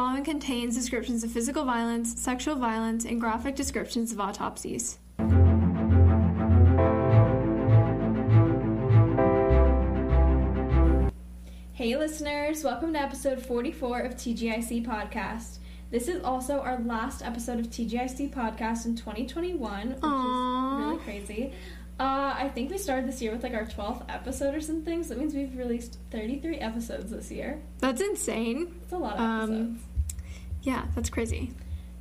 following contains descriptions of physical violence, sexual violence, and graphic descriptions of autopsies. Hey, listeners, welcome to episode 44 of TGIC Podcast. This is also our last episode of TGIC Podcast in 2021, which Aww. is really crazy. Uh, I think we started this year with like our 12th episode or something, so that means we've released 33 episodes this year. That's insane. It's a lot of Um, episodes. Yeah, that's crazy.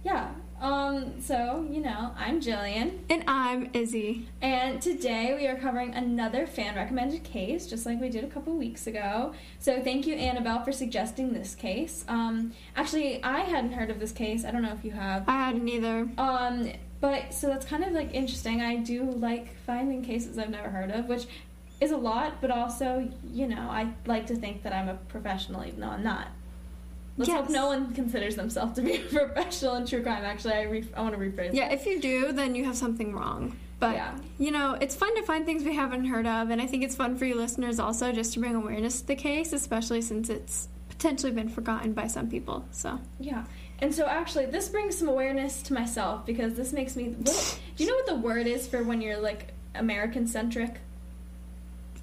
Yeah, um, so, you know, I'm Jillian, And I'm Izzy. and today we are covering another fan recommended case, just like we did a couple weeks ago. So thank you, Annabelle, for suggesting this case. Um, actually, I hadn't heard of this case. I don't know if you have. I hadn't either. Um, but so that's kind of like interesting. I do like finding cases I've never heard of, which is a lot, but also, you know, I like to think that I'm a professional, even though I'm not. Let's hope no one considers themselves to be a professional in true crime. Actually, I, re- I want to rephrase. Yeah, that. if you do, then you have something wrong. But, Yeah. you know, it's fun to find things we haven't heard of, and I think it's fun for you listeners also just to bring awareness to the case, especially since it's potentially been forgotten by some people. So, Yeah. And so actually this brings some awareness to myself because this makes me what, Do you know what the word is for when you're like American centric?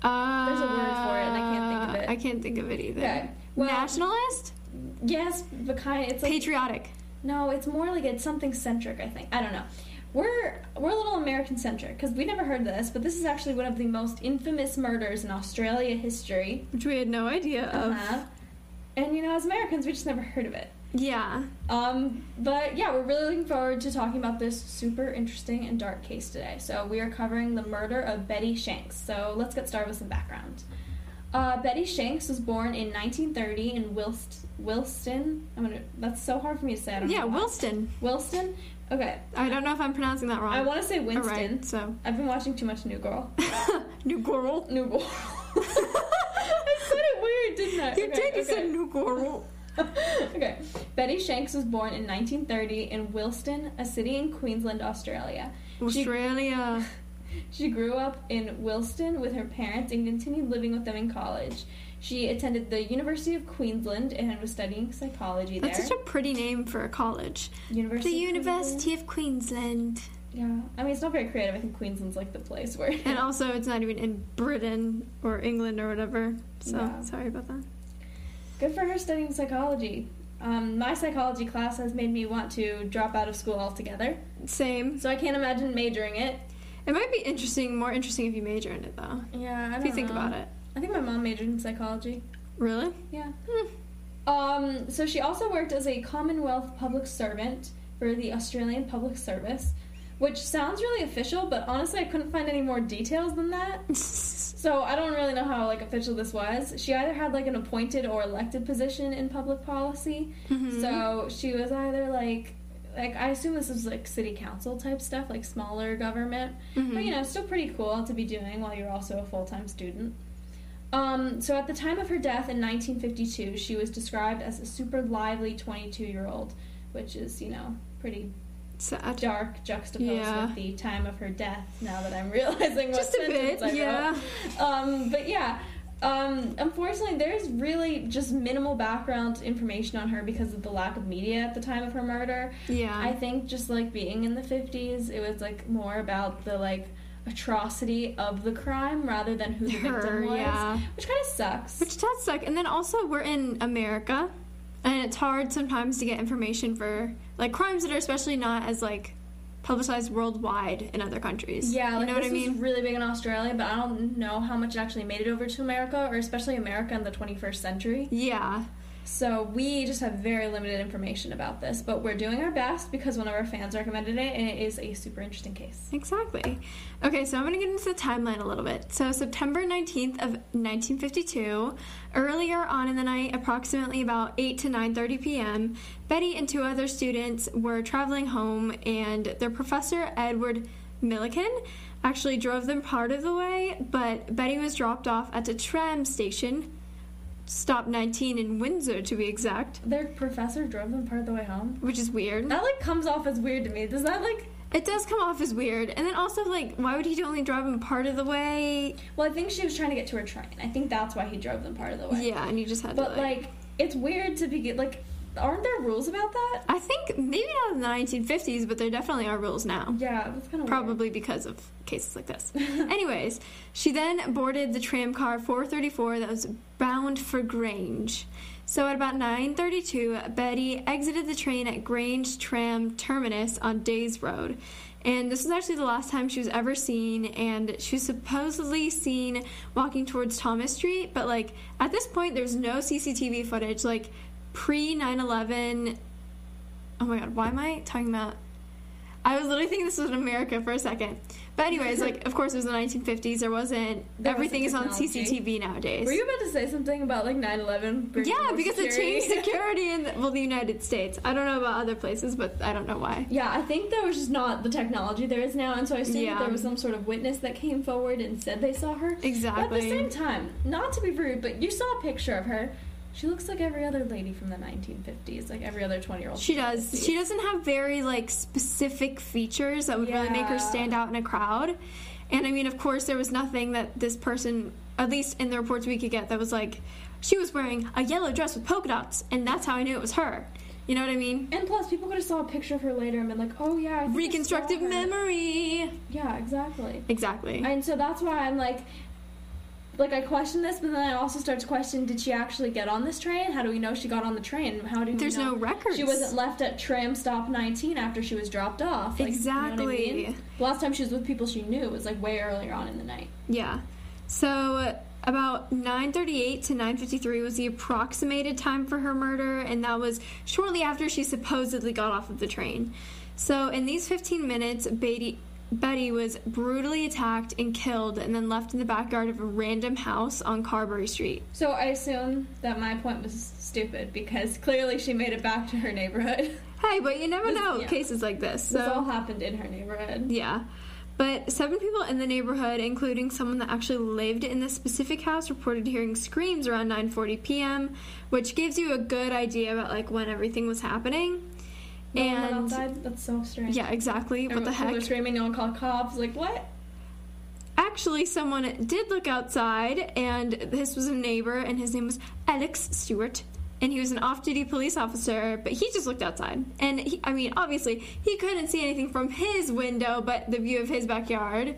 uh, There's a word for it, and I can't think of it. I can't think of it either. Okay. Well- Nationalist? Yes, but kind it's like Patriotic. No, it's more like it's something centric, I think. I don't know. We're we're a little American centric because we never heard this, but this is actually one of the most infamous murders in Australia history. Which we had no idea of. Uh-huh. And you know, as Americans, we just never heard of it. Yeah. Um, but yeah, we're really looking forward to talking about this super interesting and dark case today. So we are covering the murder of Betty Shanks. So let's get started with some background. Uh, Betty Shanks was born in 1930 in Wilst- Wilston. I'm gonna. That's so hard for me to say. I don't Yeah, know why. Wilston. Wilston. Okay, I don't know if I'm pronouncing that wrong. I want to say Winston. Alright, so. I've been watching too much New Girl. New girl. New Girl. I said it weird, didn't I? You Okay, did, you okay. said new girl. okay. Betty Shanks was born in 1930 in Wilston, a city in Queensland, Australia. Australia. she grew up in Wilston with her parents and continued living with them in college. She attended the University of Queensland and was studying psychology there. That's such a pretty name for a college. University The University of Queensland. Queensland. Yeah. I mean, it's not very creative. I think Queensland's like the place where. And also, it's not even in Britain or England or whatever. So, Yeah. sorry about that. Good for her studying psychology. Um, my psychology class has made me want to drop out of school altogether. Same. So I can't imagine majoring it. It might be interesting, more interesting if you major in it, though. Yeah, I If you think about it. I think my mom majored in psychology. Really? Yeah. Hmm. Um, so she also worked as a Commonwealth public servant for the Australian Public Service, which sounds really official, but honestly, I couldn't find any more details than that. So I don't really know how like official this was. She either had like an appointed or elected position in public policy. Mhm. So she was either like like I assume this is like city council type stuff, like smaller government. But Mhm. you know, still pretty cool to be doing while you're also a full time student. Um, so at the time of her death in 1952, she was described as a super lively 22 year old, which is you know pretty Sad. dark juxtaposed Yeah. with the time of her death. Now that I'm realizing what Just a sentence I wrote. yeah. Um, but yeah, um, unfortunately, there's really just minimal background information on her because of the lack of media at the time of her murder. Yeah. I think just like being in the 50s, it was like more about the like atrocity of the crime rather than who the Her, victim was, yeah. which kind of sucks. Which does suck. And then also, we're in America, and it's hard sometimes to get information for like crimes that are especially not as like publicized worldwide in other countries. yeah, you like know what I mean. really big in Australia, but I don't know how much it actually made it over to America, or especially America in the 21st century. yeah, So we just have very limited information about this, but we're doing our best because one of our fans recommended it, and it is a super interesting case. exactly. Okay, so I'm gonna get into the timeline a little bit. So September 19th of 1952, earlier on in the night, approximately about 8 to 9:30 p.m., Betty and two other students were traveling home, and their professor Edward Milliken actually drove them part of the way, but Betty was dropped off at the tram station, stop 19 in Windsor to be exact, Their professor drove them part of the way home. which is weird. That like comes off as weird to me. Does that like? It does come off as weird, and then also like, why would he only drive them part of the way? Well, I think she was trying to get to her train. I think that's why he drove them part of the way. Yeah, and you just had to But to like, it's weird to be like. Aren't there rules about that? I think maybe not in the 1950s, but there definitely are rules now. Yeah, that's kind of Probably because of cases like this. Anyways, she then boarded the tram car 434 that was bound for Grange. So at about 9:32, Betty exited the train at Grange Tram Terminus on Days Road. And this was actually the last time she was ever seen, and she was supposedly seen walking towards Thomas Street, but like at this point there's no CCTV footage. Like pre 9/11 Oh my god, why am I talking about I was literally thinking this was in America for a second. But anyways, like of course it was the 1950s. There wasn't There everything is wasn't on. CCTV nowadays. Were you about to say something about like 9/11? yeah, more because it security? changed security in the, well the United States. I don't know about other places, but I don't know why. Yeah, I think there was just not the technology there is now, and so I assume Yeah. that there was some sort of witness that came forward and said they saw her. But at the same time, not to be rude, but you saw a picture of her. She looks like every other lady from the 1950s, like every other 20 year old. She does. She doesn't have very like specific features that would really make her stand out in a crowd. And I mean, of course, there was nothing that this person, at least in the reports we could get, that was like she was wearing a yellow dress with polka dots, and that's how I knew it was her. You know what I mean? And plus, people could have saw a picture of her later and been like, "Oh yeah, I think I Reconstructive saw her." memory. Yeah, exactly. Exactly. And so that's why I'm like, like I question this, but then I also start to question: Did she actually get on this train? How do we know she got on the train? How do we There's no records. She wasn't left at tram stop 19 after she was dropped off. Like, you know I Exactly. mean? The last time she was with people she knew was like way earlier on in the night. Yeah. So about 9:38 to 9:53 was the approximated time for her murder and that was shortly after she supposedly got off of the train. So in these 15 minutes Betty Betty was brutally attacked and killed and then left in the backyard of a random house on Carberry Street. So I assume that my point was stupid because clearly she made it back to her neighborhood. Hey, but you never This- know yeah. cases like this. this all So happened in her neighborhood. yeah. But seven people in the neighborhood, including someone that actually lived in this specific house, reported hearing screams around 9:40 p.m., which gives you a good idea about like when everything was happening. No one went and outside. That's so strange. yeah, exactly. What the heck? screaming, no one called cops. Like what? Actually, someone did look outside, and this was a neighbor, and his name was Alex Stewart. And he was an off duty police officer, but he just looked outside. And he, I mean, obviously, he couldn't see anything from his window but the view of his backyard.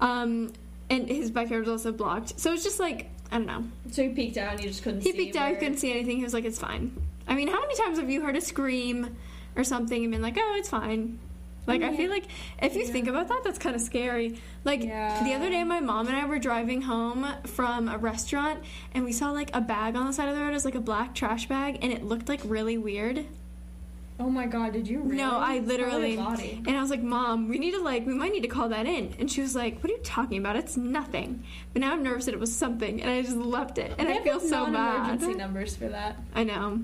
Um, and his backyard was also blocked. So it's just like, I don't know. So he peeked out and you just couldn't He peeked out, he couldn't see anything. He was like, it's fine. I mean, how many times have you heard a scream or something and been like, oh, it's fine? Like, I feel like if you think about that, that's kind of scary. Like, Yeah. the other day, my mom and I were driving home from a restaurant and we saw like a bag on the side of the road. It was like a black trash bag and it looked like really weird. Oh my god, did you really? No, I literally. body. And I was like, Mom, we need to like, we might need to call that in. And she was like, What are you talking about? It's nothing. But now I'm nervous that it was something, and I just left it, and I feel so bad. numbers for that. I know.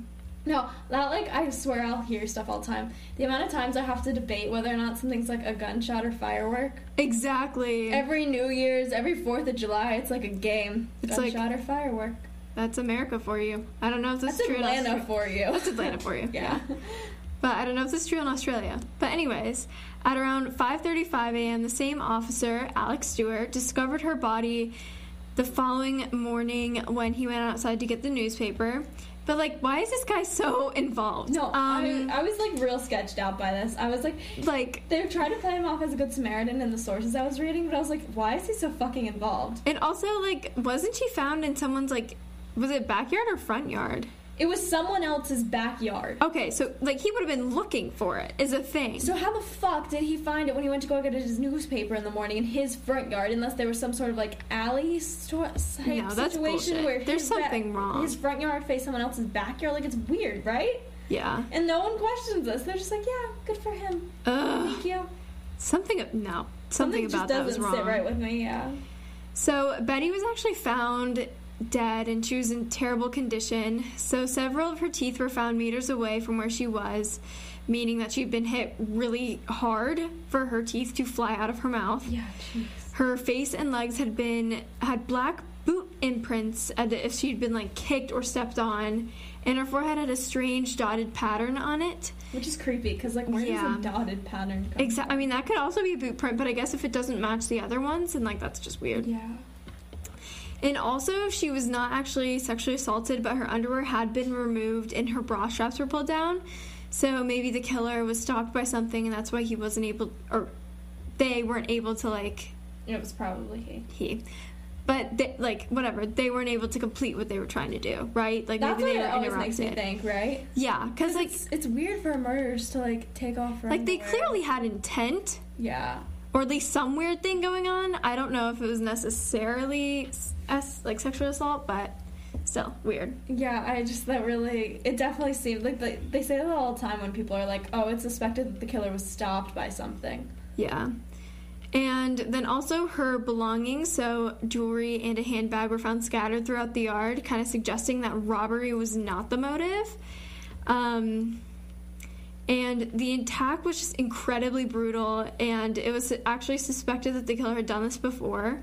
No, that like I swear I'll hear stuff all the time. The amount of times I have to debate whether or not something's like a gunshot or firework. Exactly. Every New Year's, every Fourth of July, it's like a game. It's like- gunshot or firework. That's America for you. I don't know if this That's is true. in Atlanta for you. That's Atlanta for you. yeah. But I don't know if this is true in Australia. But anyways, at around 5:35 a.m., the same officer, Alex Stewart, discovered her body the following morning when he went outside to get the newspaper. But like, why is this guy so involved? No, um, I, I was like real sketched out by this. I was like, like, they're trying to play him off as a good Samaritan in the sources I was reading, but I was like, why is he so fucking involved? and also like, wasn't she found in someone's like, was it backyard or front yard? It was someone else's backyard. Okay, so like he would have been looking for it is a thing. So how the fuck did he find it when he went to go get his newspaper in the morning in his front yard? Unless there was some sort of like alley sto- type No, that's situation where There's his ba- something wrong. His front yard faced someone else's backyard. Like it's weird, right? yeah. And no one questions this. They're just like, yeah, good for him. Ugh. Thank you. Something no. Something, about just that was doesn't wrong. sit right with me. Yeah. So Betty was actually found dead and she was in terrible condition. So several of her teeth were found meters away from where she was, meaning that she'd been hit really hard for her teeth to fly out of her mouth. Yeah. Jeez. Her face and legs had been had black boot imprints as if she'd been like kicked or stepped on, and her forehead had a strange dotted pattern on it. Which is creepy because like where Yeah. does a dotted pattern come? Exactly. I mean, that could also be a boot print, but I guess if it doesn't match the other ones, then like that's just weird. Yeah. And also, she was not actually sexually assaulted, but her underwear had been removed and her bra straps were pulled down. So maybe the killer was stopped by something, and that's why he wasn't able, or they weren't able to like It was probably he. he. But they, like whatever, they weren't able to complete what they were trying to do, right? Like That's maybe what they it were always makes me think, right? Yeah, because like it's, it's weird for murderers to like take off. her like they clearly had intent, Yeah. Or at least some weird thing going on. I don't know if it was necessarily as like sexual assault, but still weird. Yeah, I just that really it definitely seemed like they, they say that all the time when people are like, "Oh, it's suspected that the killer was stopped by something." Yeah. And then also her belongings, so jewelry and a handbag, were found scattered throughout the yard, kind of suggesting that robbery was not the motive. Um, and the attack was just incredibly brutal, and it was actually suspected that the killer had done this before,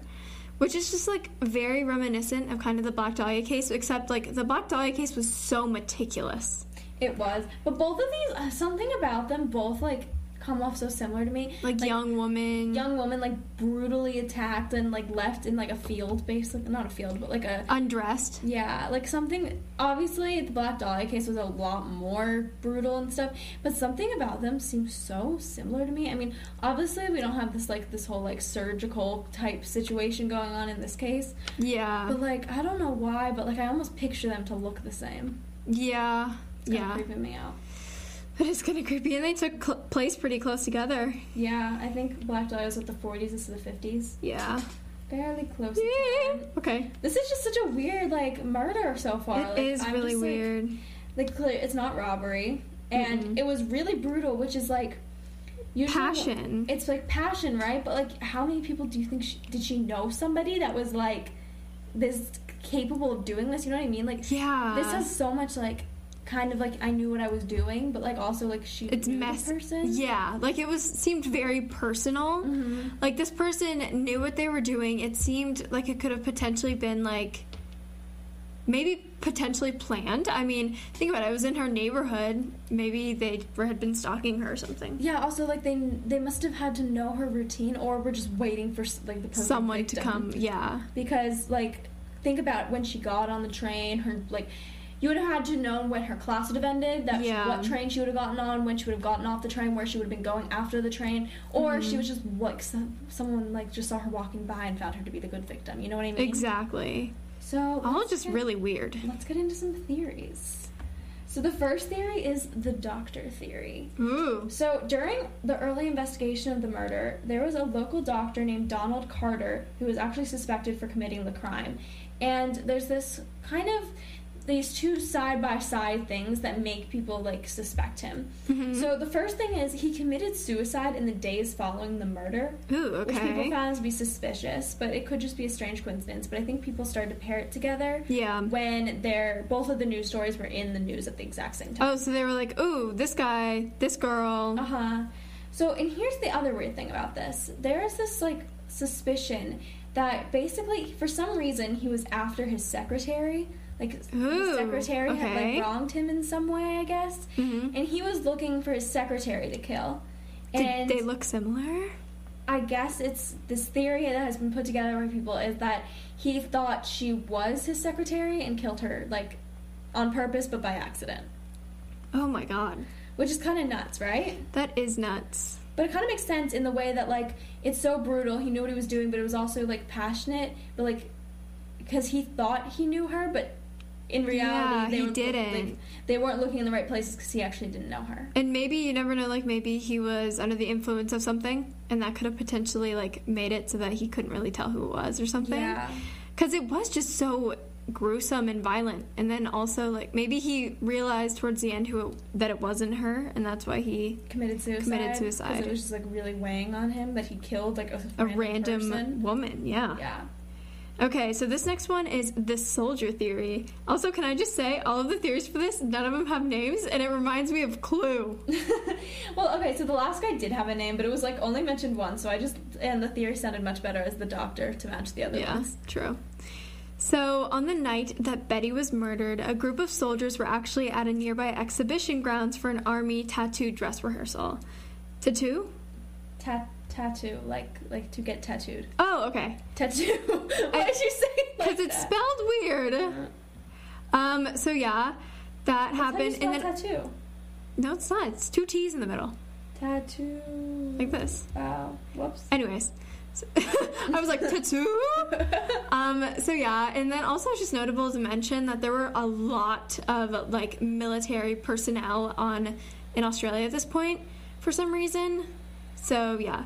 which is just like very reminiscent of kind of the Black Dahlia case, except like the Black Dahlia case was so meticulous. It was, but both of these, uh, something about them both like come off so similar to me. Like, young woman, young woman like brutally attacked and like left in like a field, basically not a field, but like a undressed. Yeah, like something. Obviously, the Black Dahlia case was a lot more brutal and stuff, but something about them seems so similar to me. I mean, obviously, we don't have this like this whole like surgical type situation going on in this case, Yeah. but like I don't know why, but like I almost picture them to look the same. Yeah. It's Yeah. creeping me out. That is kind of creepy. And they took cl- place pretty close together. Yeah, I think Black Dahlia was at the 40s. This is the 50s. Yeah. Fairly close. time. okay. This is just such a weird like murder so far. It like, is I'm really just, like, weird. like clear it's not robbery and Mm-mm. it was really brutal which is like usually Passion. it's like passion right but like how many people do you think she, did she know somebody that was like this capable of doing this you know what i mean like yeah. this has so much like kind of like i knew what i was doing but like also like she it's mess. person Yeah. Like it was seemed very personal. Mhm. Like this person knew what they were doing. It seemed like it could have potentially been like maybe potentially planned. I mean, think about it. It was in her neighborhood. Maybe they were, had been stalking her or something. yeah also like they they must have had to know her routine or were just waiting for like the perfect Someone to come. Yeah. because like think about when she got on the train her like you would have had to know when her class would have ended that Yeah. what train she would have gotten on when she would have gotten off the train where she would have been going after the train or Mm-hmm. she was just like some, someone like just saw her walking by and found her to be the good victim you know what i mean Exactly. so All just get- really weird. let's get into some theories so the first theory is the doctor theory Ooh. so during the early investigation of the murder, there was a local doctor named Donald Carter who was actually suspected for committing the crime. And there's this kind of these two side by side things that make people like suspect him. Mhm. So the first thing is he committed suicide in the days following the murder, Ooh. which people found to be suspicious, but it could just be a strange coincidence. But I think people started to pair it together Yeah. when they're both of the news stories were in the news at the exact same time. Oh, so they were like, "Ooh, this guy, this girl." Uh huh. So, and here's the other weird thing about this. There is this like suspicion that basically, for some reason, he was after his secretary. Like Ooh, his secretary had like wronged him in some way, I guess. Mhm. And he was looking for his secretary to kill. Did and they look similar? I guess it's this theory that has been put together by people is that he thought she was his secretary and killed her like on purpose but by accident. Oh my god, Which is kind of nuts, right? that is nuts. But it kind of makes sense in the way that like it's so brutal. He knew what he was doing, but it was also like passionate. But like because he thought he knew her, but in reality Yeah, they he didn't. Like, they weren't looking in the right places because he actually didn't know her. And maybe you never know. Like maybe he was under the influence of something, and that could have potentially like made it so that he couldn't really tell who it was or something. Yeah. Because it was just so gruesome and violent. And then also like maybe he realized towards the end who it, that it wasn't her, and that's why he Committed suicide. Committed suicide. It was just like really weighing on him that he killed like a, a random, random woman. Yeah. Yeah. Okay, so this next one is the soldier theory. Also, can I just say, all of the theories for this, none of them have names, and it reminds me of Clue. well, okay, so the last guy did have a name, but it was like only mentioned once, so I just and the theory sounded much better as the doctor to match the other Yeah, ones. true. So, on the night that Betty was murdered, a group of soldiers were actually at a nearby exhibition grounds for an army tattoo dress rehearsal. Tattoo? Ta- tattoo, like like to get tattooed. Oh, okay. Tattoo. Why did you say it like Because it's that? spelled weird. Um. So yeah, that That's how you happened, spell and then tattoo. no, it's not. It's two T's in the middle, Tattoo. like this. Wow. Whoops. Anyways, so- I was like tattoo. Um, so yeah, and then also it's just notable to mention that there were a lot of like military personnel on in Australia at this point for some reason. So yeah.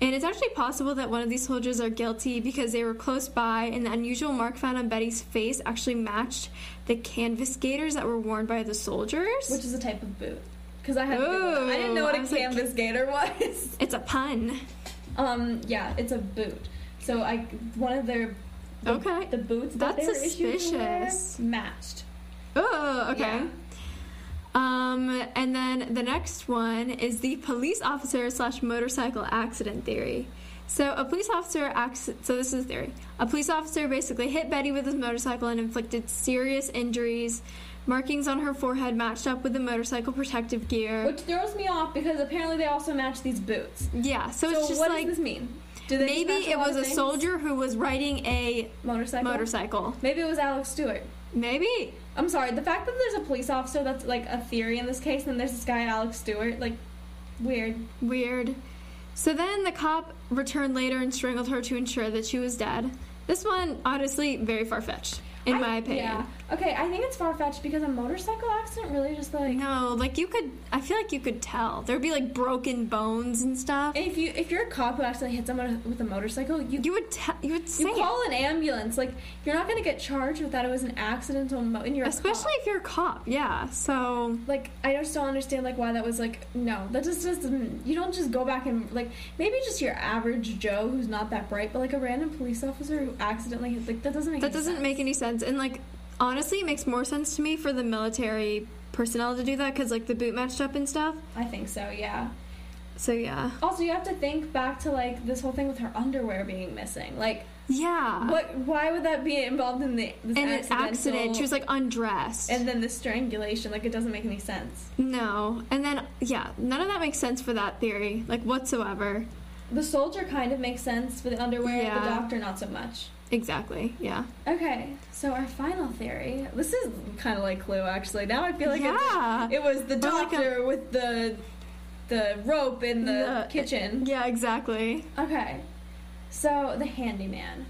And it's actually possible that one of these soldiers are guilty because they were close by and the unusual mark found on Betty's face actually matched the canvas gaiters that were worn by the soldiers. Which is a type of boot. Because I had it. I didn't know what a was like- canvas gaiter was. it's a pun. um, yeah, it's a boot. So I one of their the, Okay. the boots that That's they were suspicious. matched. Oh, okay. Yeah. Um, and then the next one is the police officer slash motorcycle accident theory. So a police officer acts. So this is the theory. A police officer basically hit Betty with his motorcycle and inflicted serious injuries. Markings on her forehead matched up with the motorcycle protective gear. Which throws me off because apparently they also match these boots. yeah, so, So it's just what like does this mean? Do maybe it was a things? soldier who was riding a motorcycle. motorcycle. Maybe it was Alex Stewart. Maybe. I'm sorry. The fact that there's a police officer that's like a theory in this case, and there's this guy Alex Stewart, like weird. Weird. So then the cop returned later and strangled her to ensure that she was dead. This one, honestly, very far fetched, in I- my opinion. Yeah. Okay, I think it's far fetched because a motorcycle accident really just like. No, like you could, I feel like you could tell. There'd be like broken bones and stuff. If you if you're a cop who accidentally hit someone with a motorcycle, you You would, tell you would say you call an ambulance. Like you're not gonna get charged with that it was an accidental. Mo- and you're Especially if you're a cop, yeah. So, like I just don't understand like why that was like no that just just doesn't you don't just go back and like maybe just your average Joe who's not that bright but like a random police officer who accidentally hit like that doesn't make that doesn't sense. make any sense. And like, honestly, it makes more sense to me for the military personnel to do that because like the boot matched up and stuff. I think so yeah So, yeah. also you have to think back to like this whole thing with her underwear being missing like Yeah. what why would that be involved in the And an accident. She was like undressed. and then the strangulation like it doesn't make any sense No. And then, yeah, none of that makes sense for that theory, like whatsoever. the soldier kind of makes sense for the underwear Yeah. the doctor not so much Exactly, yeah. Okay, so our final theory. This is kind of like Clue, actually. Now I feel like Yeah. it, it was the Or like a- doctor with the the rope in the, The- kitchen. Yeah, exactly. Okay, so the handyman.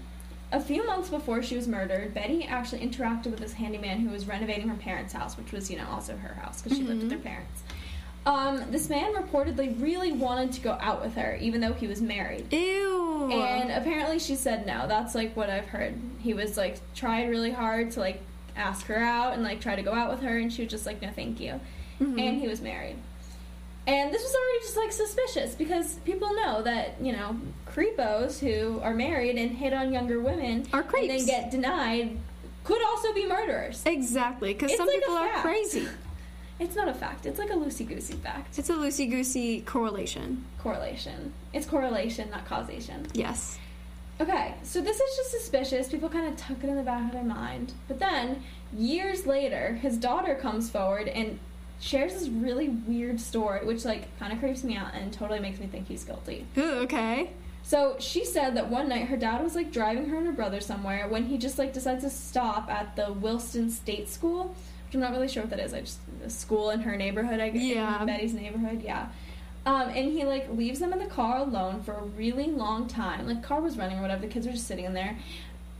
A few months before she was murdered, Betty actually interacted with this handyman who was renovating her parents' house, which was, you know, also her house because she lived with mm-hmm. her parents. Um, this man reportedly really wanted to go out with her, even though he was married. Ew. And apparently she said no. That's like what I've heard. He was like tried really hard to like ask her out and like try to go out with her and she was just like no thank you. Mhm. And he was married. And this was already just like suspicious because people know that, you know, creepos who are married and hit on younger women Are and creeps. then get denied could also be murderers. exactly, because some like people are crazy. It's not a fact. It's like a loosey goosey fact. It's a loosey goosey correlation. Correlation. It's correlation, not causation. Yes. Okay, so this is just suspicious. People kind of tuck it in the back of their mind. But then, years later, his daughter comes forward and shares this really weird story, which, like, kind of creeps me out and totally makes me think he's guilty. Ooh, okay. So, she said that one night her dad was, like, driving her and her brother somewhere when he just, like, decides to stop at the Wilston State School, I'm not really sure what that is. I just, a school in her neighborhood, I guess. Yeah. In Betty's neighborhood, yeah. Um, and he like leaves them in the car alone for a really long time. Like car was running or whatever, the kids were just sitting in there.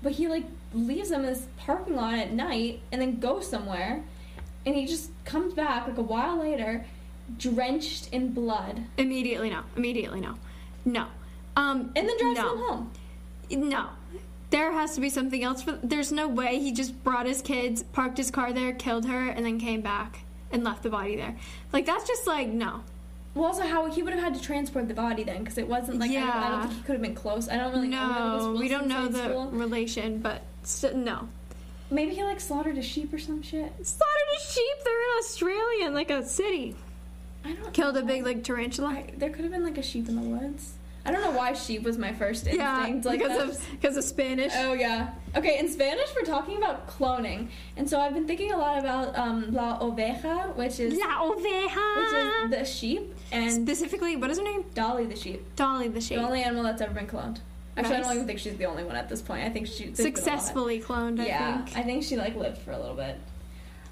But he like leaves them in this parking lot at night and then goes somewhere. And he just comes back like a while later, drenched in blood, Immediately no. Immediately no. No. Um and then drives no. them home. No. There has to be something else for there's no way he just brought his kids, parked his car there, killed her, and then came back and left the body there. Like that's just like no. Well, also how he would have had to transport the body then because it wasn't like I, don't, I don't think he could have been close. I don't really know. No, this we don't know the school. relation, but st- no. Maybe he like slaughtered a sheep or some shit. Slaughtered a sheep. They're in Australia, in like a city. I don't Killed a big like tarantula. I, there could have been like a sheep in the woods. I don't know why sheep was my first yeah, instinct. like because that's- of because of Spanish. Oh yeah. Okay, in Spanish we're talking about cloning, and so I've been thinking a lot about um, la oveja, which is La oveja. which is the sheep and Specifically, what is her name? Dolly the sheep. Dolly the sheep. The only animal that's ever been cloned. Actually, I don't even think she's the only one at this point. I think she there's been a lot. Successfully cloned, I yeah, think. I think she like lived for a little bit.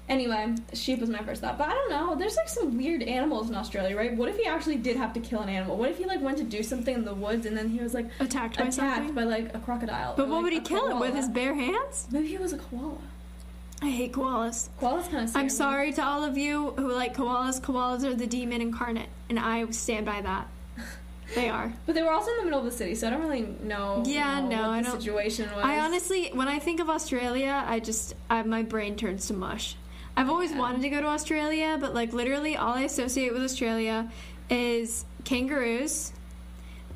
Anyway, sheep was my first thought, but I don't know. There's like some weird animals in Australia, right? What if he actually did have to kill an animal? What if he like went to do something in the woods and then he was like Attacked by attacked something. by like a crocodile? But or, what like, would he kill it with? His bare hands? Maybe he was a koala. I hate koalas. Koala's kind of. I'm sorry to all of you who like koalas. Koalas are the demon incarnate, and I stand by that. They are. But they were also in the middle of the city, so I don't really know. Yeah, know no, what I don't- situation was. I honestly, when I think of Australia, I just I, my brain turns to mush. I've always Yeah. wanted to go to Australia, but like literally, all I associate with Australia is kangaroos,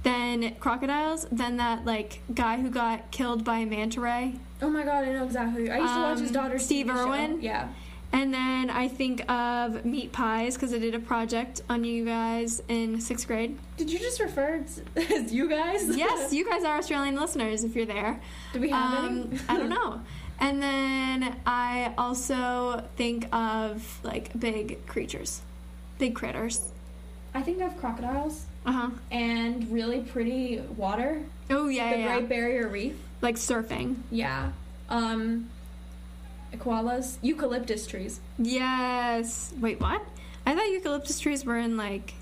then crocodiles, then that like guy who got killed by a manta ray, Oh my god, I know exactly. I used to watch his Um, daughter's Steve TV show. Irwin? Yeah. and then I think of meat pies because I did a project on you guys in sixth grade. Did you just refer to as you guys? Yes, you guys are Australian listeners if you're there. Do we have Um, any? I don't know. And then I also think of like big creatures, big critters. I think of crocodiles Uh huh. and really pretty water. Oh yeah, the yeah. Great Barrier Reef. like surfing. Yeah. Um, koalas, eucalyptus trees. Yes. Wait, what? I thought eucalyptus trees were in like.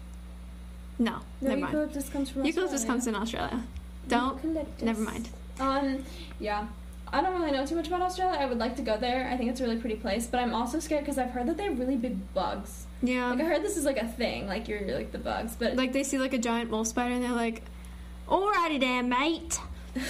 No, No, never mind. eucalyptus comes from Eucalyptus Australia. comes in Australia. Don't. Eucalyptus. Never mind. Um, yeah. I don't really know too much about Australia. I would like to go there. I think it's a really pretty place, but I'm also scared because I've heard that they have really big bugs. Yeah. Like I heard this is like a thing, like you're like the bugs, but Like they see like a giant wolf spider and they're like, "Alrighty then, mate.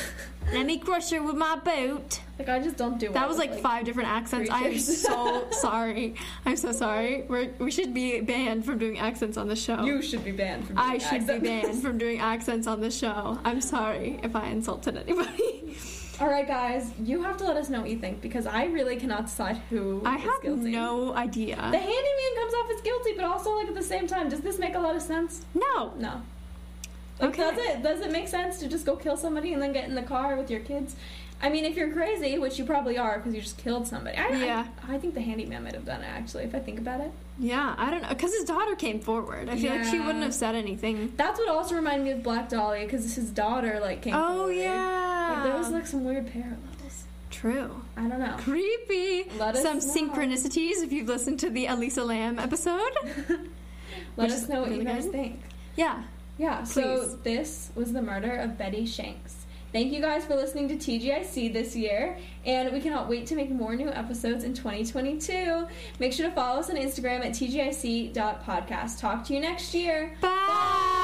Let me crush her with my boot." like I just don't do. That well was with, like five different accents. I am so sorry. I'm so sorry. We're, we should be banned from doing accents on the show. You should be banned from. I should be banned from doing accents on the show. I'm sorry if I insulted anybody. All right, guys, you have to let us know what you think because I really cannot decide who I have guilty. no idea. The handyman comes off as guilty, but also like at the same time, does this make a lot of sense? No. No. Like, Okay. does it does it make sense to just go kill somebody and then get in the car with your kids? I mean, if you're crazy, which you probably are because you just killed somebody. I, Yeah. I, I think the handyman might have done it actually. If I think about it, Yeah, I don't know. Because his daughter came forward. I feel like she wouldn't have said anything. that's what also reminded me of Black Dahlia because his daughter like came. Oh, forward. yeah. Like, there was like some weird parallels. True. I don't know. Creepy. Let us Some know. synchronicities if you've listened to the Elisa Lam episode. Let us know what you guys good. think. Yeah. Yeah, so this was the murder of Betty Shanks. Thank you guys for listening to TGIC this year, and we cannot wait to make more new episodes in 2022. Make sure to follow us on Instagram at tgic.podcast. Talk to you next year. Bye.